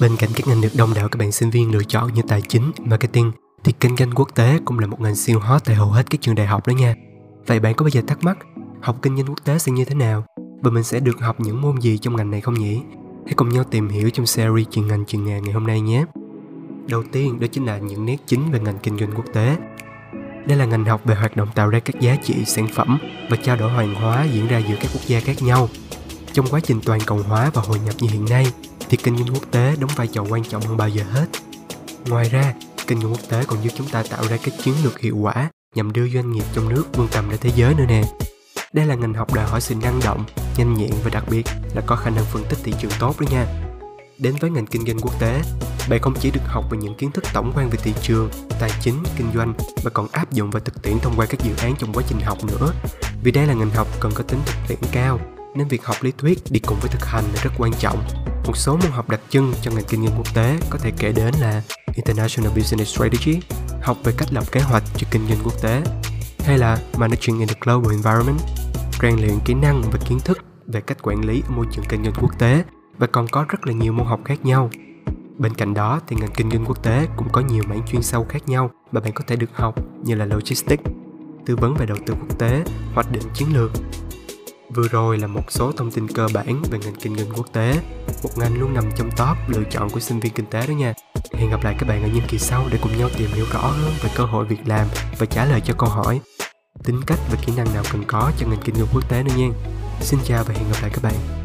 Bên cạnh các ngành được đông đảo các bạn sinh viên lựa chọn như tài chính, marketing, thì kinh doanh quốc tế cũng là một ngành siêu hot tại hầu hết các trường đại học đó nha. Vậy bạn có bao giờ thắc mắc học kinh doanh quốc tế sẽ như thế nào? Và mình sẽ được học những môn gì trong ngành này không nhỉ? Hãy cùng nhau tìm hiểu trong series chuyên ngành chuyên nghề ngày hôm nay nhé. Đầu tiên đó chính là những nét chính về ngành kinh doanh quốc tế. Đây là ngành học về hoạt động tạo ra các giá trị, sản phẩm và trao đổi hàng hóa diễn ra giữa các quốc gia khác nhau. Trong quá trình toàn cầu hóa và hội nhập như hiện nay, thì kinh doanh quốc tế đóng vai trò quan trọng hơn bao giờ hết. Ngoài ra, kinh doanh quốc tế còn giúp chúng ta tạo ra các chiến lược hiệu quả nhằm đưa doanh nghiệp trong nước vươn tầm ra thế giới nữa nè. Đây là ngành học đòi hỏi sự năng động, nhanh nhẹn và đặc biệt là có khả năng phân tích thị trường tốt đó nha. Đến với ngành kinh doanh quốc tế, bạn không chỉ được học về những kiến thức tổng quan về thị trường, tài chính, kinh doanh mà còn áp dụng và thực tiễn thông qua các dự án trong quá trình học nữa. Vì đây là ngành học cần có tính thực tiễn cao, nên việc học lý thuyết đi cùng với thực hành là rất quan trọng. Một số môn học đặc trưng cho ngành kinh doanh quốc tế có thể kể đến là International Business Strategy, học về cách lập kế hoạch cho kinh doanh quốc tế, hay là Managing in the Global Environment, rèn luyện kỹ năng và kiến thức về cách quản lý ở môi trường kinh doanh quốc tế và còn có rất là nhiều môn học khác nhau. Bên cạnh đó thì ngành kinh doanh quốc tế cũng có nhiều mảng chuyên sâu khác nhau mà bạn có thể được học như là logistics, tư vấn về đầu tư quốc tế, hoạch định chiến lược. Vừa rồi là một số thông tin cơ bản về ngành kinh doanh quốc tế, một ngành luôn nằm trong top lựa chọn của sinh viên kinh tế đó nha. Hẹn gặp lại các bạn ở những kỳ sau để cùng nhau tìm hiểu rõ hơn về cơ hội việc làm và trả lời cho câu hỏi tính cách và kỹ năng nào cần có cho ngành kinh doanh quốc tế nữa nha. Xin chào và hẹn gặp lại các bạn.